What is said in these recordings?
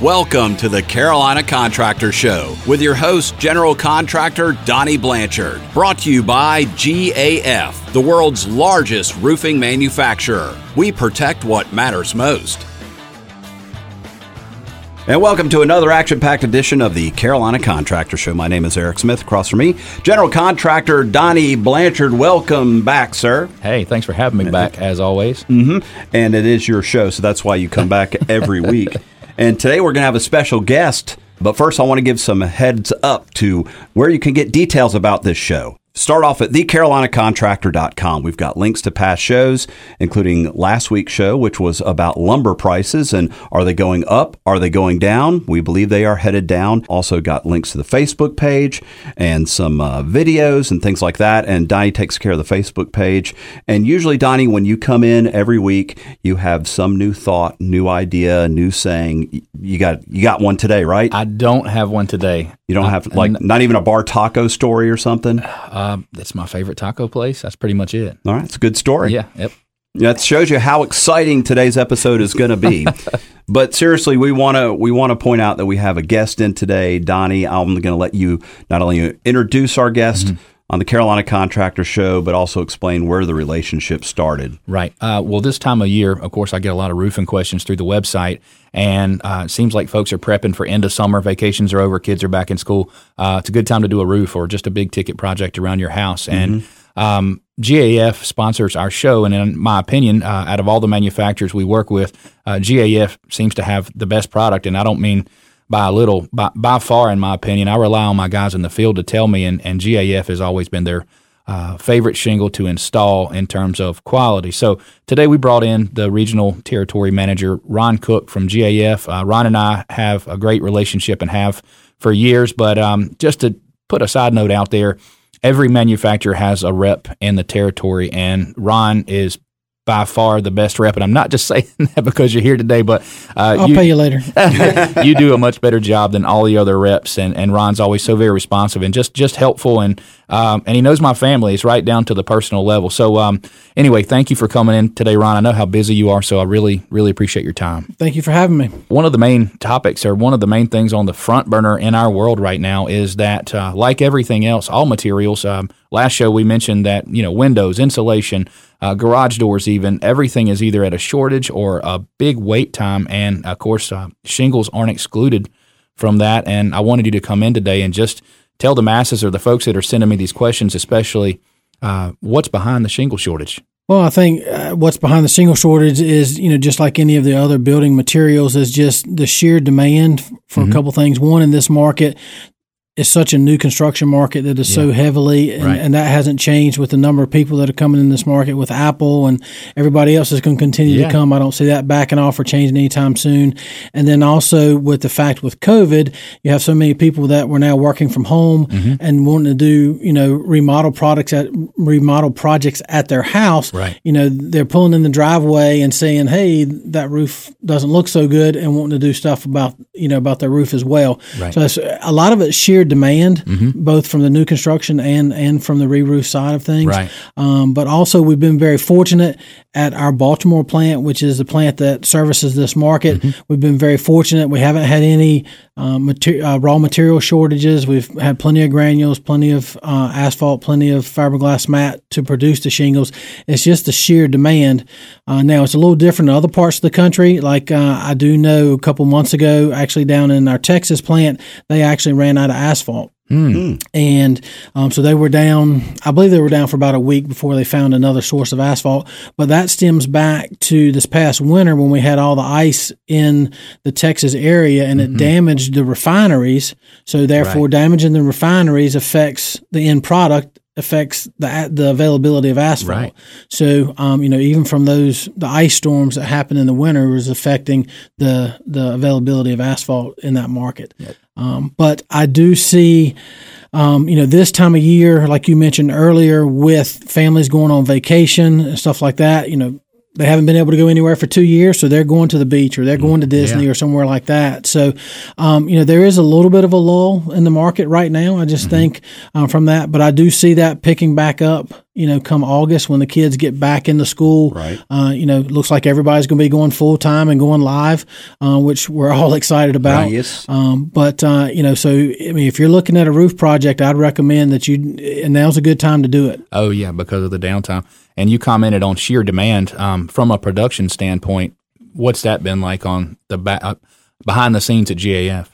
Welcome to the Carolina Contractor Show with your host, General Contractor Donnie Blanchard. Brought to you by GAF, the world's largest roofing manufacturer. We protect what matters most. And welcome to another action packed edition of the Carolina Contractor Show. My name is Eric Smith. Across from me, General Contractor Donnie Blanchard. Welcome back, sir. Hey, thanks for having me back, as always. Mm-hmm. And it is your show, so that's why you come back every week. And today we're going to have a special guest. But first, I want to give some heads up to where you can get details about this show. Start off at thecarolinacontractor.com. We've got links to past shows, including last week's show, which was about lumber prices and are they going up? Are they going down? We believe they are headed down. Also got links to the Facebook page and some uh, videos and things like that. And Donnie takes care of the Facebook page. And usually, Donnie, when you come in every week, you have some new thought, new idea, new saying. You got you got one today, right? I don't have one today. You don't have like not even a Bartaco story or something. Uh, that's my favorite taco place. That's pretty much it. All right, it's a good story. Yeah. Yep. That shows you how exciting today's episode is going to be. but seriously, we want to we want to point out that we have a guest in today, Donnie. I'm going to let you not only introduce our guest. Mm-hmm on the Carolina Contractor Show, but also explain where the relationship started. Right. Uh, well, this time of year, of course, I get a lot of roofing questions through the website, and uh, it seems like folks are prepping for end of summer. Vacations are over, kids are back in school. Uh, it's a good time to do a roof or just a big ticket project around your house. Mm-hmm. And um, GAF sponsors our show, and in my opinion, uh, out of all the manufacturers we work with, uh, GAF seems to have the best product. And I don't mean by a little, by, by far, in my opinion. I rely on my guys in the field to tell me, and, and GAF has always been their uh, favorite shingle to install in terms of quality. So today we brought in the regional territory manager, Ron Cooke from GAF. Uh, Ron and I have a great relationship and have for years, but um, just to put a side note out there, every manufacturer has a rep in the territory, and Ron is by far the best rep. And I'm not just saying that because you're here today, but uh, I'll you, pay you later. you do a much better job than all the other reps, and, and Ron's always so very responsive and just just helpful, and um, and he knows my family. It's right down to the personal level. So um, anyway, thank you for coming in today, Ron. I know how busy you are, so I really really appreciate your time. Thank you for having me. One of the main topics, or one of the main things on the front burner in our world right now, is that uh, like everything else, all materials. Um, last show we mentioned that you know windows, insulation uh, garage doors, even everything is either at a shortage or a big wait time. And of course, uh, shingles aren't excluded from that. And I wanted you to come in today and just tell the masses or the folks that are sending me these questions, especially uh, what's behind the shingle shortage. Well, I think uh, what's behind the shingle shortage is, you know, just like any of the other building materials, is just the sheer demand for mm-hmm. a couple things. One, in this market, it's such a new construction market that is yeah. so heavily, and, right. and, that hasn't changed with the number of people that are coming in this market with Apple and everybody else is going to continue yeah. to come. I don't see that backing off or changing anytime soon. And then also with the fact with COVID, you have so many people that were now working from home mm-hmm. and wanting to do, you know, remodel products at remodel projects at their house. Right. You know, they're pulling in the driveway and saying, "Hey, that roof doesn't look so good," and wanting to do stuff about, you know, about their roof as well. Right. So a lot of it's sheer demand, mm-hmm. both from the new construction and and from the re-roof side of things. Right. Um, but also, we've been very fortunate at our Baltimore plant, which is the plant that services this market. Mm-hmm. We've been very fortunate. We haven't had any uh, mater- uh, raw material shortages. We've had plenty of granules, plenty of uh, asphalt, plenty of fiberglass mat to produce the shingles. It's just the sheer demand. Uh, now, it's a little different in other parts of the country. Like uh, I do know a couple months ago, actually down in our Texas plant, they actually ran out of asphalt. Mm. And um, so they were down, I believe they were down for about a week before they found another source of asphalt. But that stems back to this past winter when we had all the ice in the Texas area and mm-hmm. it damaged the refineries. So therefore, right. damaging the refineries affects the end product affects the the availability of asphalt. Right. So, um, you know, even from those the ice storms that happened in the winter was affecting the the availability of asphalt in that market. Yep. Um, but I do see, um, you know, this time of year, like you mentioned earlier, with families going on vacation and stuff like that, you know, they haven't been able to go anywhere for two years, so they're going to the beach or they're going to Disney yeah. or somewhere like that. So, um, you know, there is a little bit of a lull in the market right now. I just mm-hmm. think uh, from that, but I do see that picking back up you know, come August when the kids get back into school. Right. Uh, you know, looks like everybody's going to be going full time and going live, uh, which we're all excited about. Right, yes. Um, but uh, you know, so I mean, if you're looking at a roof project, I'd recommend that you. And now's a good time to do it. Oh yeah, because of the downtime. And you commented on sheer demand um, from a production standpoint. What's that been like on the back, uh, behind the scenes at GAF?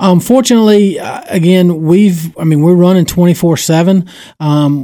Um, fortunately, uh, again, we've, I mean, we're running 24 um, 7.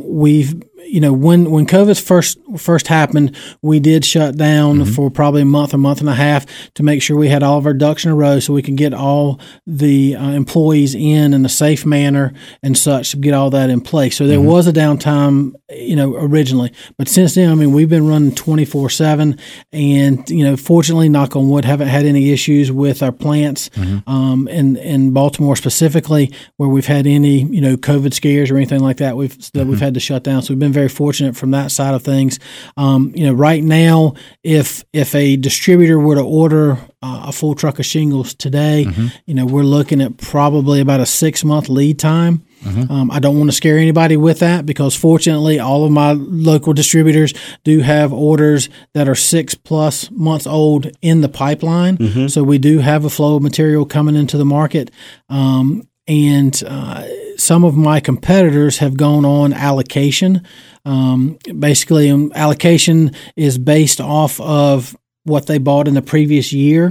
We've, you know, when when COVID first first happened, we did shut down Mm-hmm. for probably a month, or a month and a half to make sure we had all of our ducks in a row, so we could get all the uh, employees in in a safe manner and such to get all that in place. So Mm-hmm. there was a downtime, you know, originally, but since then, I mean, we've been running twenty four seven, and you know, fortunately, knock on wood, haven't had any issues with our plants Mm-hmm. um, in in Baltimore specifically where we've had any you know COVID scares or anything like that. We've that Mm-hmm. we've had to shut down. So we've been very fortunate from that side of things. Um, you know, right now, if if a distributor were to order uh, a full truck of shingles today, Mm-hmm. you know, we're looking at probably about a six month lead time. Mm-hmm. Um, I don't want to scare anybody with that because fortunately, all of my local distributors do have orders that are six plus months old in the pipeline. So we do have a flow of material coming into the market. Um, and uh, some of my competitors have gone on allocation. Um, basically, um, allocation is based off of what they bought in the previous year,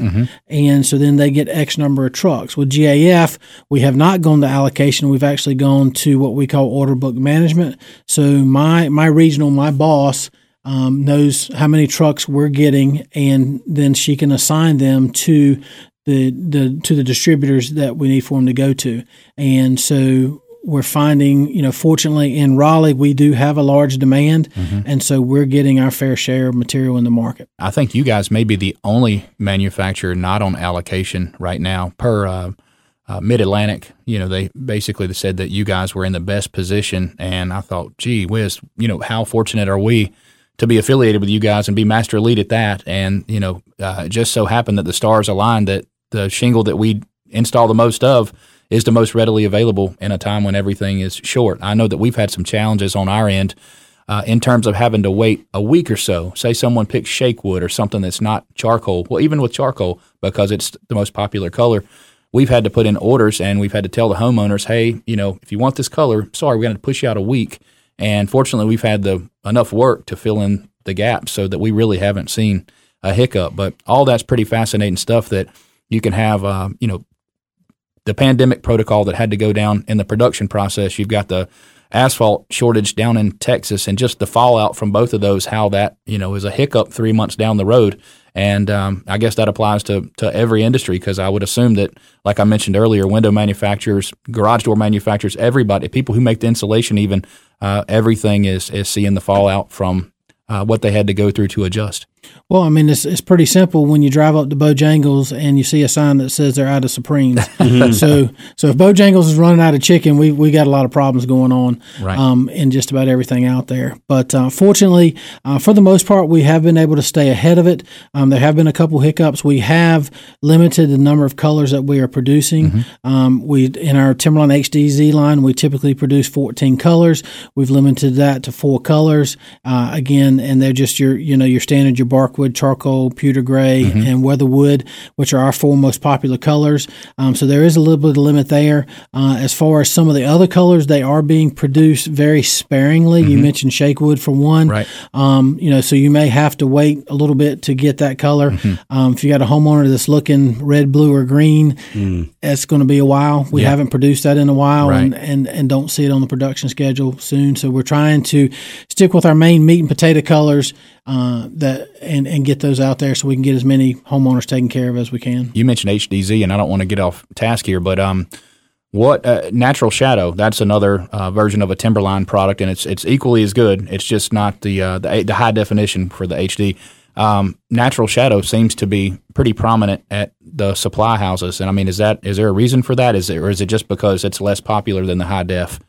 and so then they get X number of trucks. With GAF, we have not gone to allocation. We've actually gone to what we call order book management. So my my regional, my boss. Um, knows how many trucks we're getting, and then she can assign them to the, the to the distributors that we need for them to go to. And so we're finding, you know, fortunately in Raleigh we do have a large demand, and so we're getting our fair share of material in the market. I think you guys may be the only manufacturer not on allocation right now per uh, uh, Mid Atlantic. You know, they basically said that you guys were in the best position, and I thought, gee whiz, you know, how fortunate are we to be affiliated with you guys and be master elite at that? And you know, uh, it just so happened that the stars aligned that the shingle that we install the most of is the most readily available in a time when everything is short. I know that we've had some challenges on our end uh, in terms of having to wait a week or so. Say someone picks shake wood or something that's not charcoal. Well, even with charcoal, because it's the most popular color, we've had to put in orders and we've had to tell the homeowners, hey, you know, if you want this color, sorry, we're going to push you out a week. And fortunately, we've had the enough work to fill in the gaps so that we really haven't seen a hiccup. But all that's pretty fascinating stuff that you can have, uh, you know, the pandemic protocol that had to go down in the production process. You've got the asphalt shortage down in Texas, and just the fallout from both of those. How that you know is a hiccup three months down the road, and um, I guess that applies to to every industry because I would assume that, like I mentioned earlier, window manufacturers, garage door manufacturers, everybody, people who make the insulation, even uh, everything is is seeing the fallout from uh, what they had to go through to adjust. Well, I mean, it's, it's pretty simple when you drive up to Bojangles and you see a sign that says they're out of Supremes. so, so if Bojangles is running out of chicken, we we got a lot of problems going on Right. um, in just about everything out there. But uh, fortunately, uh, for the most part, we have been able to stay ahead of it. Um, there have been a couple hiccups. We have limited the number of colors that we are producing. Um, we in our Timberline HDZ line, we typically produce 14 colors. We've limited that to four colors. Uh, again, and they're just your you know your standard your barkwood, charcoal, pewter gray, and weatherwood, which are our four most popular colors. Um, so there is a little bit of limit there. Uh, as far as some of the other colors, they are being produced very sparingly. You mentioned shakewood for one, Right. Um, you know, so you may have to wait a little bit to get that color. Um, if you got a homeowner that's looking red, blue, or green, it's going to be a while. We Yeah. haven't produced that in a while, Right. and, and and don't see it on the production schedule soon. So we're trying to stick with our main meat and potato colors uh, that and and get those out there so we can get as many homeowners taken care of as we can. You mentioned HDZ, and I don't want to get off task here, but um, what uh, Natural Shadow? That's another uh, version of a Timberline product, and it's it's equally as good. It's just not the uh, the, the high definition for the HD. Um, Natural Shadow seems to be pretty prominent at the supply houses, and I mean, is that is there a reason for that? Is it or is it just because it's less popular than the high def?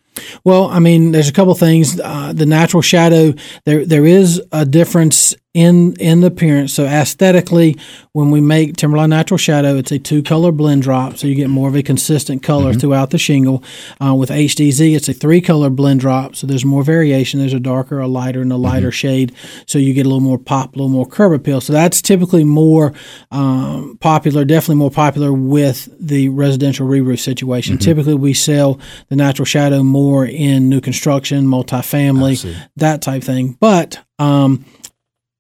Well, I mean, there's a couple things. Uh, the natural shadow, there there is a difference in in the appearance. So aesthetically, when we make Timberline Natural Shadow, it's a two color blend drop, so you get more of a consistent color Mm-hmm. throughout the shingle. Uh, with HDZ, it's a three color blend drop, so there's more variation. There's a darker, a lighter, and a lighter shade, so you get a little more pop, a little more curb appeal. So that's typically more um, popular, definitely more popular with the residential re-roof situation. Typically, we sell the Natural Shadow more in new construction, multifamily, that type thing. But um,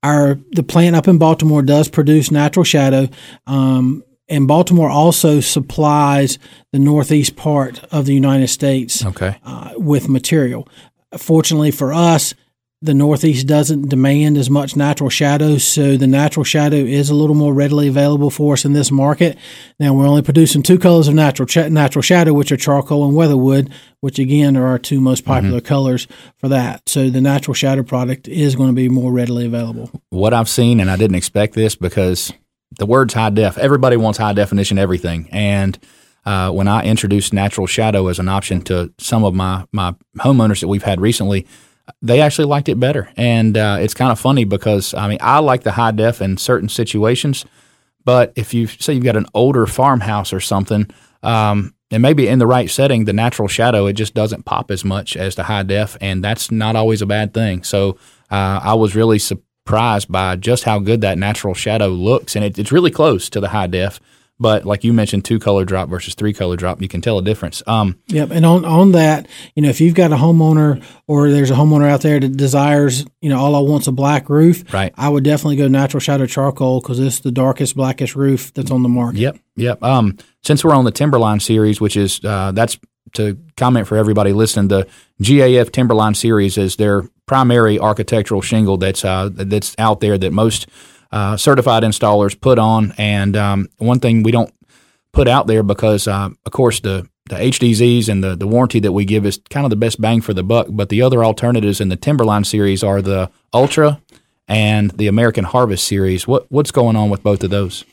our the plant up in Baltimore does produce natural shadow. Um, and Baltimore also supplies the northeast part of the United States Okay. uh, with material. Fortunately for us, the Northeast doesn't demand as much natural shadow, so the natural shadow is a little more readily available for us in this market. Now we're only producing two colors of natural natural shadow, which are charcoal and weatherwood, which again are our two most popular colors for that. So the natural shadow product is going to be more readily available. what I've seen, and I didn't expect this because the word's high def. Everybody wants high definition everything, and uh, when I introduced natural shadow as an option to some of my my homeowners that we've had recently, they actually liked it better. And uh, it's kind of funny because I mean I like the high def in certain situations, but if you say you've got an older farmhouse or something. Um, and maybe in the right setting, the natural shadow it just doesn't pop as much as the high def, and that's not always a bad thing. So uh, I was really surprised by just how good that natural shadow looks, and it, it's really close to the high def. But like you mentioned, two color drop versus three color drop, you can tell a difference. Um, Yep, and on on that, you know, if you've got a homeowner or there's a homeowner out there that desires, you know, all I want's a black roof, Right. I would definitely go natural shadow charcoal because it's the darkest, blackest roof that's on the market. Yep, yep. Um, since we're on the Timberline series, which is uh, that's to comment for everybody listening, the GAF Timberline series is their primary architectural shingle that's uh, that's out there that most uh, certified installers put on. And um, one thing we don't put out there because, uh, of course, the the HDZs and the, the warranty that we give is kind of the best bang for the buck. But the other alternatives in the Timberline series are the Ultra and the American Harvest series. What what's going on with both of those?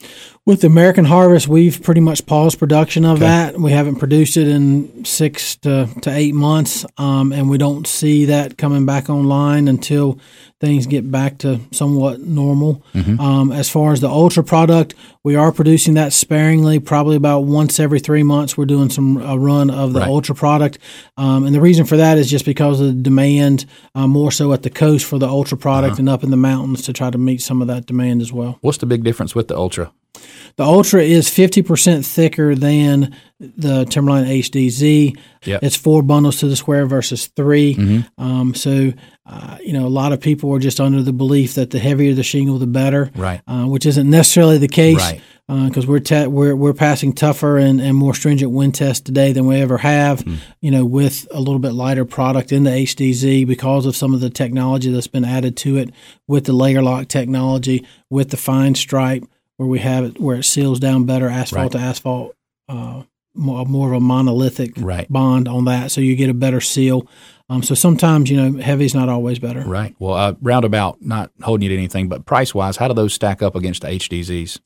With the American Harvest, we've pretty much paused production of that. We haven't produced it in six to, to eight months, um, and we don't see that coming back online until things get back to somewhat normal. Um, as far as the Ultra product, we are producing that sparingly, probably about once every three months. We're doing some a run of the Right. Ultra product, um, and the reason for that is just because of the demand, uh, more so at the coast for the Ultra product, and up in the mountains to try to meet some of that demand as well. What's the big difference with the Ultra? The Ultra is 50% thicker than the Timberline HDZ. Yep. It's four bundles to the square versus 3 Um, so, uh, you know, a lot of people are just under the belief that the heavier the shingle, the better, Right. uh, which isn't necessarily the case. Right. Because we're, te- we're we're passing tougher and, and more stringent wind tests today than we ever have, Hmm. you know, with a little bit lighter product in the HDZ because of some of the technology that's been added to it with the layer lock technology, with the fine stripe, where we have it where it seals down better asphalt to asphalt, uh, more, more of a monolithic Right. bond on that, so you get a better seal. Um, so sometimes you know heavy's not always better. Right. Well, uh, roundabout, not holding you to anything, but price wise, how do those stack up against the HDZs?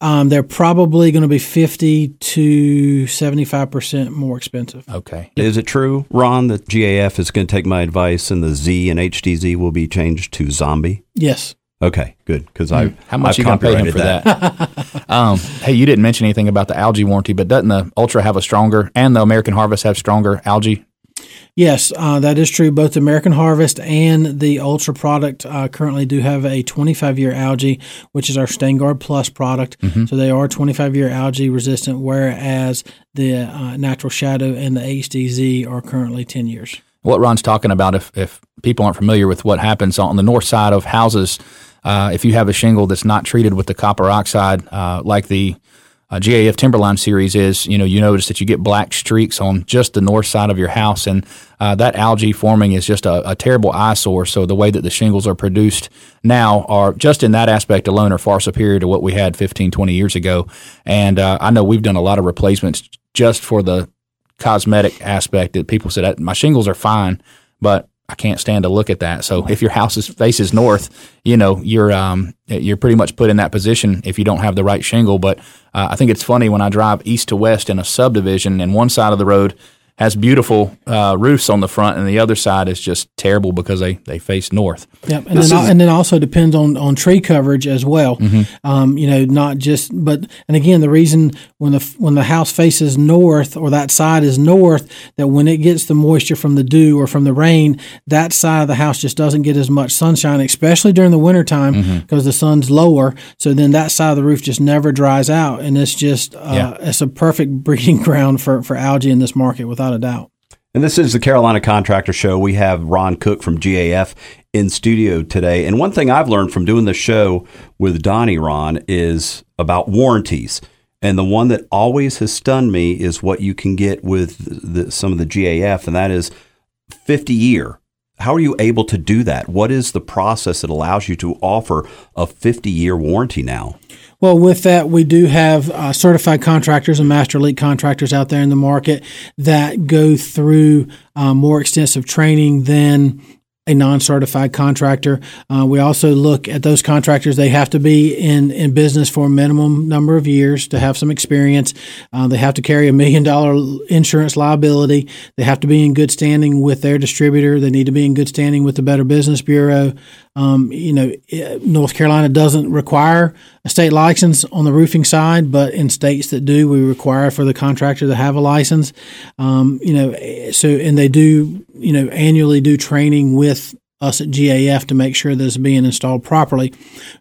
Um, they're probably going to be fifty to seventy five percent more expensive. Okay. Is it true, Ron, that GAF is going to take my advice and the Z and HDZ will be changed to Zombie? Yes. Okay, good. Because I Hmm. How much I've you gonna pay him for that? um, hey, you didn't mention anything about the algae warranty, but doesn't the Ultra have a stronger and the American Harvest have stronger algae? Yes, uh, that is true. Both American Harvest and the Ultra product uh, currently do have a 25 year algae, which is our StainGuard Plus product. So they are 25 year algae resistant, whereas the uh, Natural Shadow and the HDZ are currently 10 years. What Ron's talking about, if, if people aren't familiar with what happens on the north side of houses, uh, if you have a shingle that's not treated with the copper oxide, uh, like the uh, GAF Timberline series is, you know, you notice that you get black streaks on just the north side of your house, and uh, that algae forming is just a, a terrible eyesore. So the way that the shingles are produced now are just in that aspect alone are far superior to what we had 15, 20 years ago. And uh, I know we've done a lot of replacements just for the cosmetic aspect that people said "Uh, my shingles are fine, but I can't stand to look at that. So if your house is, faces north, you know you're um, you're pretty much put in that position if you don't have the right shingle. But uh, I think it's funny when I drive east to west in a subdivision, and one side of the road has beautiful uh, roofs on the front, and the other side is just terrible because they, they face north. Yep, and then, and then also depends on, on tree coverage as well. Mm-hmm. Um, you know, not just but and again, the reason when the when the house faces north or that side is north, that when it gets the moisture from the dew or from the rain, that side of the house just doesn't get as much sunshine, especially during the wintertime Mm-hmm. because the sun's lower. So then that side of the roof just never dries out, and it's just uh, Yeah. it's a perfect breeding ground for for algae in this market without a doubt. And this is the Carolina Contractor Show. We have Ron Cooke from GAF in studio today. And one thing I've learned from doing the show with Donnie Ron is about warranties. And the one that always has stunned me is what you can get with the, some of the GAF, and that is 50 year. How are you able to do that? What is the process that allows you to offer a 50 year warranty now? Well, with that, we do have uh, certified contractors and master elite contractors out there in the market that go through uh, more extensive training than a non-certified contractor. Uh, we also look at those contractors; they have to be in in business for a minimum number of years to have some experience. Uh, they have to carry a million dollar insurance liability. They have to be in good standing with their distributor. They need to be in good standing with the Better Business Bureau. Um, you know, eh, North Carolina doesn't require a state license on the roofing side, but in states that do, we require for the contractor to have a license. Um, you know, eh, so and they do, you know, annually do training with us at GAF to make sure that it's being installed properly.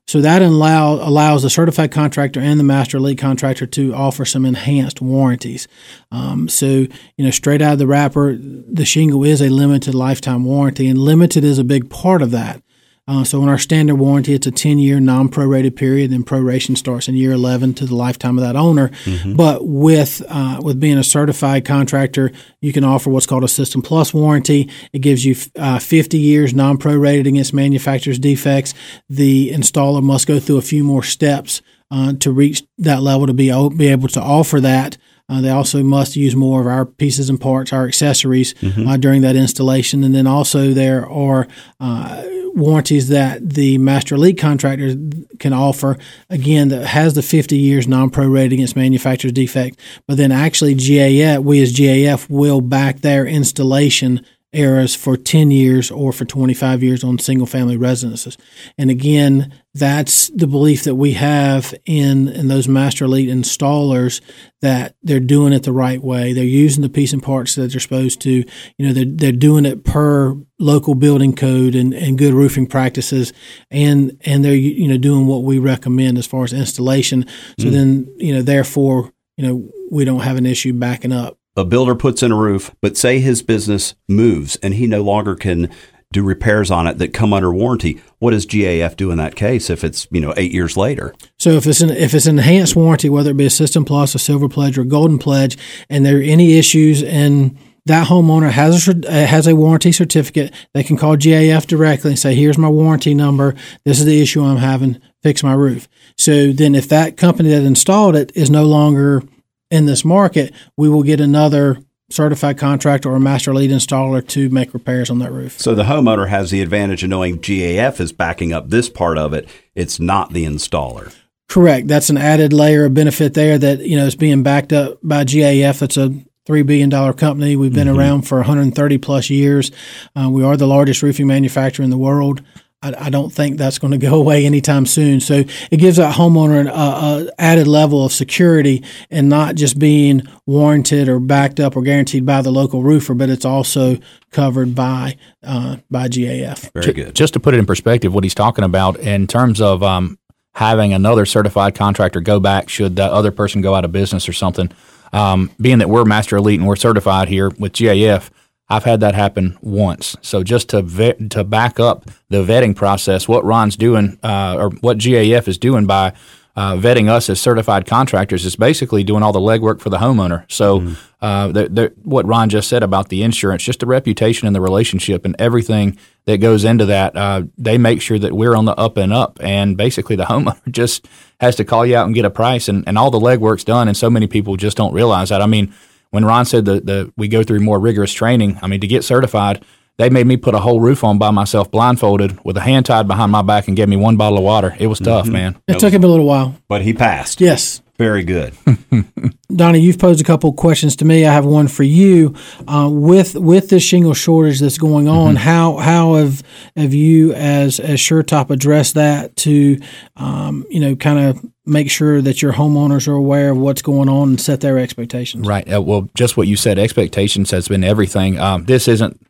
So that allow, allows the certified contractor and the master elite contractor to offer some enhanced warranties. Um, so, you know, straight out of the wrapper, the shingle is a limited lifetime warranty, and limited is a big part of that. Uh, so in our standard warranty, it's a 10 year non prorated period, then proration starts in year 11 to the lifetime of that owner. But with uh, with being a certified contractor, you can offer what's called a System Plus warranty. It gives you uh, 50 years non prorated against manufacturer's defects. The installer must go through a few more steps uh, to reach that level to be, be able to offer that. Uh, they also must use more of our pieces and parts, our accessories uh, during that installation. And then also there are uh, warranties that the master elite contractor can offer again that has the 50 years non-prorated against manufacturer's defect but then actually GAF we as GAF will back their installation eras for 10 years or for 25 years on single family residences. And again that's the belief that we have in in those master elite installers that they're doing it the right way. They're using the piece and parts that they're supposed to. You know they're, they're doing it per local building code and, and good roofing practices. And and they're you know doing what we recommend as far as installation. So mm. then you know therefore you know we don't have an issue backing up a builder puts in a roof, but say his business moves and he no longer can do repairs on it that come under warranty. What does GAF do in that case if it's you know eight years later? So if it's an if it's an enhanced warranty, whether it be a System Plus, a Silver Pledge, or a Golden Pledge, and there are any issues and that homeowner has a uh, has a warranty certificate, they can call GAF directly and say, "Here's my warranty number. This is the issue I'm having. Fix my roof." So then, if that company that installed it is no longer in this market, we will get another certified contractor or a master elite installer to make repairs on that roof. So the homeowner has the advantage of knowing GAF is backing up this part of it. It's not the installer. Correct. That's an added layer of benefit there that, you know, is being backed up by GAF. It's a $3 billion company. We've been around for 130 plus years. Uh, we are the largest roofing manufacturer in the world. I, I don't think that's going to go away anytime soon. So it gives that homeowner an uh, uh, added level of security and not just being warranted or backed up or guaranteed by the local roofer, but it's also covered by uh, by GAF. Very good. Just to put it in perspective, what he's talking about in terms of um, having another certified contractor go back should that other person go out of business or something. Um, being that we're Master Elite and we're certified here with GAF, I've had that happen once. So just to vet, to back up the vetting process, what Ron's doing uh, or what GAF is doing by uh, vetting us as certified contractors is basically doing all the legwork for the homeowner. So, uh, the, the, what Ron just said about the insurance, just the reputation and the relationship and everything that goes into that, uh, they make sure that we're on the up and up. And basically, the homeowner just has to call you out and get a price, and, and all the legwork's done. And so many people just don't realize that. I mean, when Ron said that the, we go through more rigorous training, I mean, to get certified, they made me put a whole roof on by myself, blindfolded, with a hand tied behind my back, and gave me one bottle of water. It was tough, man. It took him a little while. But he passed. Yes. Very good. Donnie, you've posed a couple of questions to me. I have one for you. Uh, with with this shingle shortage that's going on, mm-hmm. how how have have you as as SureTop addressed that to um, you know kind of make sure that your homeowners are aware of what's going on and set their expectations? Right. Uh, well, just what you said, expectations has been everything. Um, this isn't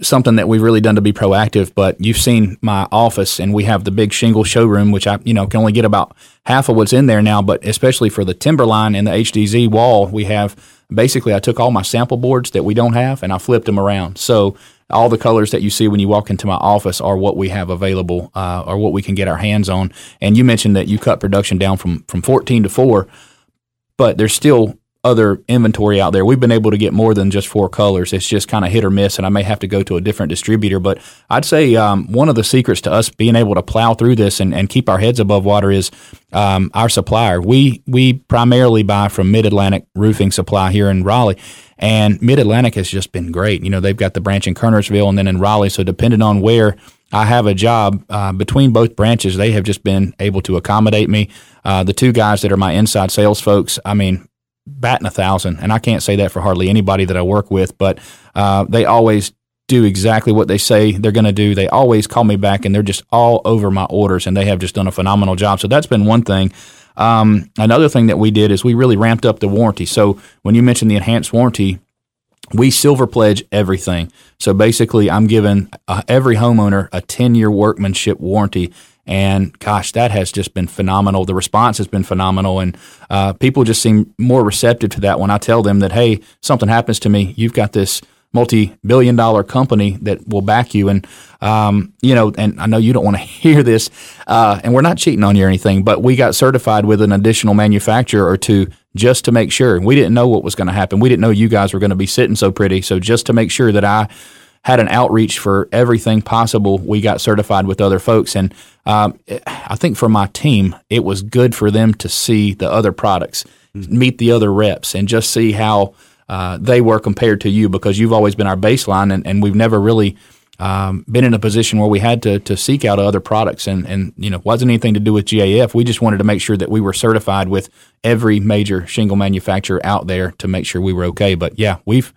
something that we've really done to be proactive. But you've seen my office, and we have the big shingle showroom, which I you know can only get about half of what's in there now. But especially for the Timberline and the HDZ wall, we have basically I took all my sample boards that we don't have and I flipped them around. So all the colors that you see when you walk into my office are what we have available uh, or what we can get our hands on. And you mentioned that you cut production down from from 14 to four, but there's still other inventory out there. We've been able to get more than just four colors. It's just kind of hit or miss, and I may have to go to a different distributor. But I'd say um, one of the secrets to us being able to plow through this and, and keep our heads above water is um, our supplier. We we primarily buy from Mid Atlantic Roofing Supply here in Raleigh. And Mid Atlantic has just been great. You know, they've got the branch in Kernersville and then in Raleigh. So depending on where I have a job uh, between both branches, they have just been able to accommodate me. Uh, the two guys that are my inside sales folks, I mean, batting a thousand, and I can't say that for hardly anybody that I work with, but uh, they always do exactly what they say they're going to do. They always call me back, and they're just all over my orders, and they have just done a phenomenal job. So that's been one thing. Um, another thing that we did is we really ramped up the warranty. So when you mentioned the enhanced warranty, we silver pledge everything. So basically, I'm giving uh, every homeowner a 10 year workmanship warranty. And gosh, that has just been phenomenal. The response has been phenomenal. And uh, people just seem more receptive to that when I tell them that, hey, something happens to me, you've got this multi-billion dollar company that will back you. And um, you know and i know you don't want to hear this uh, and we're not cheating on you or anything but we got certified with an additional manufacturer or two just to make sure. We didn't know what was going to happen. We didn't know you guys were going to be sitting so pretty. So just to make sure that i had an outreach for everything possible we got certified with other folks and um, i think for my team it was good for them to see the other products mm-hmm. meet the other reps and just see how uh, they were compared to you because you've always been our baseline, and, and we've never really um, been in a position where we had to, to seek out other products. And, and, you know, wasn't anything to do with GAF. We just wanted to make sure that we were certified with every major shingle manufacturer out there to make sure we were okay. But yeah, we've,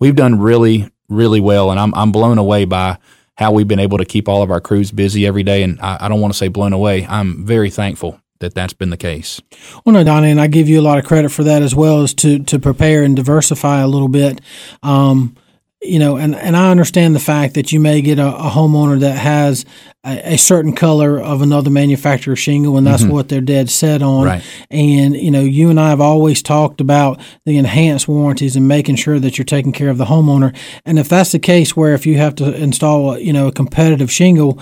we've done really, really well. And I'm, I'm blown away by how we've been able to keep all of our crews busy every day. And I, I don't want to say blown away. I'm very thankful that that's been the case. Well, no, Donnie, and I give you a lot of credit for that as well as to to prepare and diversify a little bit. Um, you know, and, and I understand the fact that you may get a, a homeowner that has a, a, certain color of another manufacturer's shingle, and that's mm-hmm. what they're dead set on. Right. And you know, you and I have always talked about the enhanced warranties and making sure that you're taking care of the homeowner. And if that's the case, where if you have to install, you know, a competitive shingle,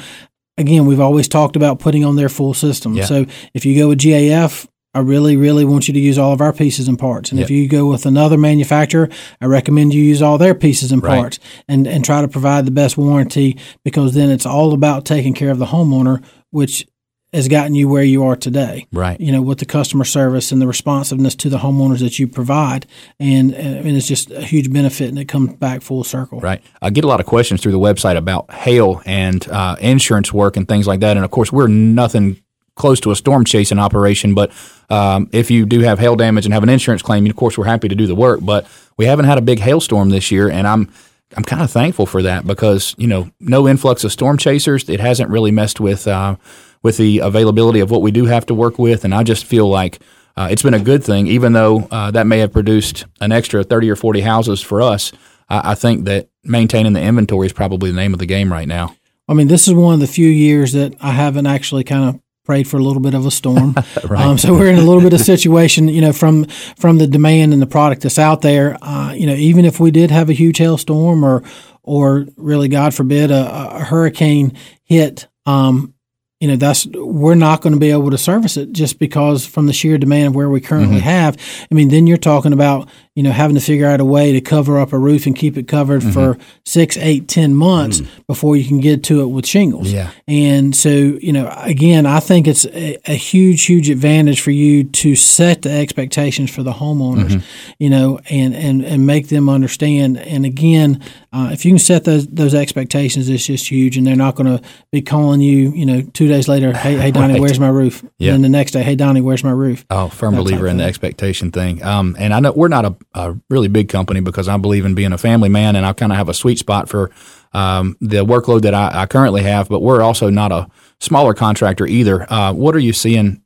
again, we've always talked about putting on their full system. Yeah. So if you go with GAF, I really, really want you to use all of our pieces and parts. And yep. if you go with another manufacturer, I recommend you use all their pieces and parts and, and try to provide the best warranty because then it's all about taking care of the homeowner, which has gotten you where you are today. Right. You know, with the customer service and the responsiveness to the homeowners that you provide. And, and it's just a huge benefit and it comes back full circle. Right. I get a lot of questions through the website about hail and uh, insurance work and things like that. And of course, we're nothing close to a storm chasing operation, but um, if you do have hail damage and have an insurance claim, of course, we're happy to do the work. But we haven't had a big hailstorm this year, and I'm I'm kind of thankful for that because you know no influx of storm chasers. It hasn't really messed with uh, with the availability of what we do have to work with. And I just feel like uh, it's been a good thing, even though uh, that may have produced an extra 30 or 40 houses for us. I, I think that maintaining the inventory is probably the name of the game right now. I mean, this is one of the few years that I haven't actually kind of prayed for a little bit of a storm. right. um, so we're in a little bit of situation, you know, from from the demand and the product that's out there. Uh, you know, even if we did have a huge hailstorm or or really, God forbid, a, a hurricane hit, um, you know that's we're not going to be able to service it just because from the sheer demand of where we currently mm-hmm. have i mean then you're talking about you know having to figure out a way to cover up a roof and keep it covered mm-hmm. for six eight ten months mm before you can get to it with shingles yeah and so you know again i think it's a, a huge huge advantage for you to set the expectations for the homeowners mm-hmm. you know and and and make them understand and again uh, if you can set those those expectations, it's just huge, and they're not going to be calling you, you know, two days later, hey, hey, Donnie, Right. where's my roof? Yeah. And then the next day, hey, Donnie, where's my roof? Oh, firm That believer in the expectation thing. Um, and I know we're not a, a really big company because I believe in being a family man, and I kind of have a sweet spot for um, the workload that I, I currently have. But we're also not a smaller contractor either. Uh, what are you seeing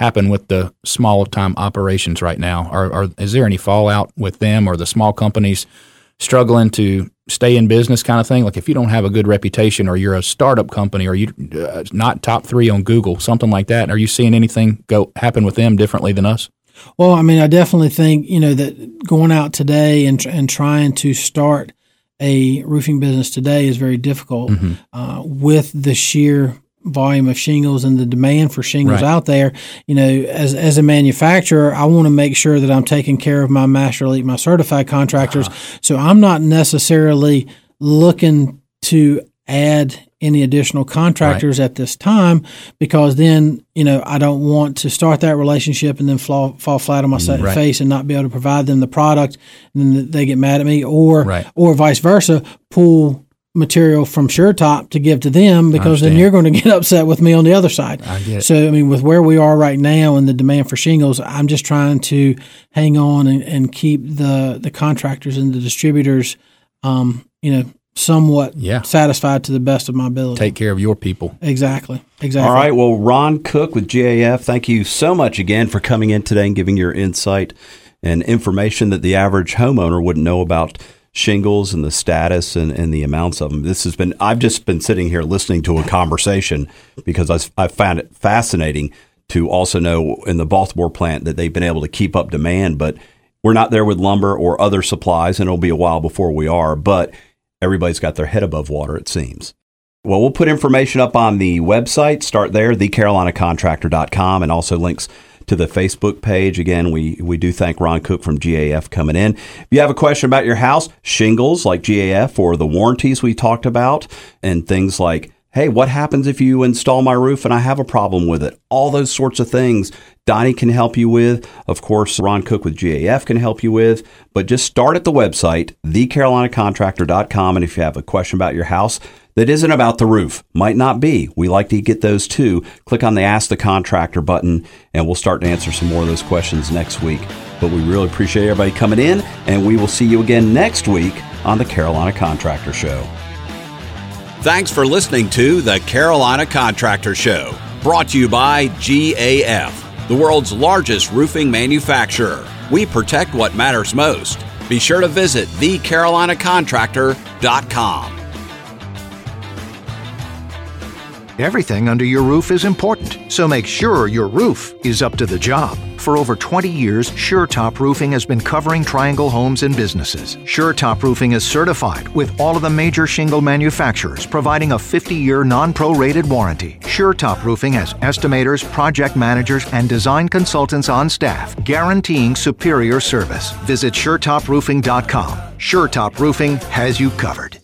happen with the small time operations right now? Are, are is there any fallout with them or the small companies struggling to stay in business kind of thing? Like if you don't have a good reputation or you're a startup company or you uh, not top three on Google, something like that. Are you seeing anything go happen with them differently than us? Well, I mean, I definitely think you know that going out today and and trying to start a roofing business today is very difficult Mm-hmm. uh, with the sheer volume of shingles and the demand for shingles Right. out there. You know, as as a manufacturer, I want to make sure that I'm taking care of my Master Elite, my certified contractors. Uh-huh. So I'm not necessarily looking to add any additional contractors at this time because then you know I don't want to start that relationship and then fall fall flat on my Right. face and not be able to provide them the product and then they get mad at me or Right. or vice versa pull material from SureTop to give to them because then you're going to get upset with me on the other side. I. So I mean with where we are right now and the demand for shingles, I'm just trying to hang on and, and keep the the contractors and the distributors um, you know somewhat Yeah. satisfied to the best of my ability. Take care of your people. Exactly. Exactly. All right. Well, Ron Cooke with GAF, thank you so much again for coming in today and giving your insight and information that the average homeowner wouldn't know about shingles and the status and, and the amounts of them. This has been, I've just been sitting here listening to a conversation because I, I found it fascinating to also know in the Baltimore plant that they've been able to keep up demand, but we're not there with lumber or other supplies, and it'll be a while before we are. But everybody's got their head above water, it seems. Well, we'll put information up on the website. Start there, thecarolinacontractor.com, and also links to the Facebook page. Again, we, we do thank Ron Cooke from GAF coming in. If you have a question about your house, shingles like GAF, or the warranties we talked about, and things like, hey, what happens if you install my roof and I have a problem with it? All those sorts of things Donnie can help you with. Of course, Ron Cooke with GAF can help you with. But just start at the website, thecarolinacontractor.com. And if you have a question about your house that isn't about the roof, might not be, we like to get those too. Click on the Ask the Contractor button and we'll start to answer some more of those questions next week. But we really appreciate everybody coming in, and we will see you again next week on the Carolina Contractor Show. Thanks for listening to the Carolina Contractor Show, brought to you by GAF, the world's largest roofing manufacturer. We protect what matters most. Be sure to visit thecarolinacontractor.com. Everything under your roof is important, so make sure your roof is up to the job. For over 20 years, SureTop Roofing has been covering Triangle homes and businesses. SureTop Roofing is certified with all of the major shingle manufacturers, providing a 50-year non-prorated warranty. SureTop Roofing has estimators, project managers, and design consultants on staff, guaranteeing superior service. Visit SureTopRoofing.com. SureTop Roofing has you covered.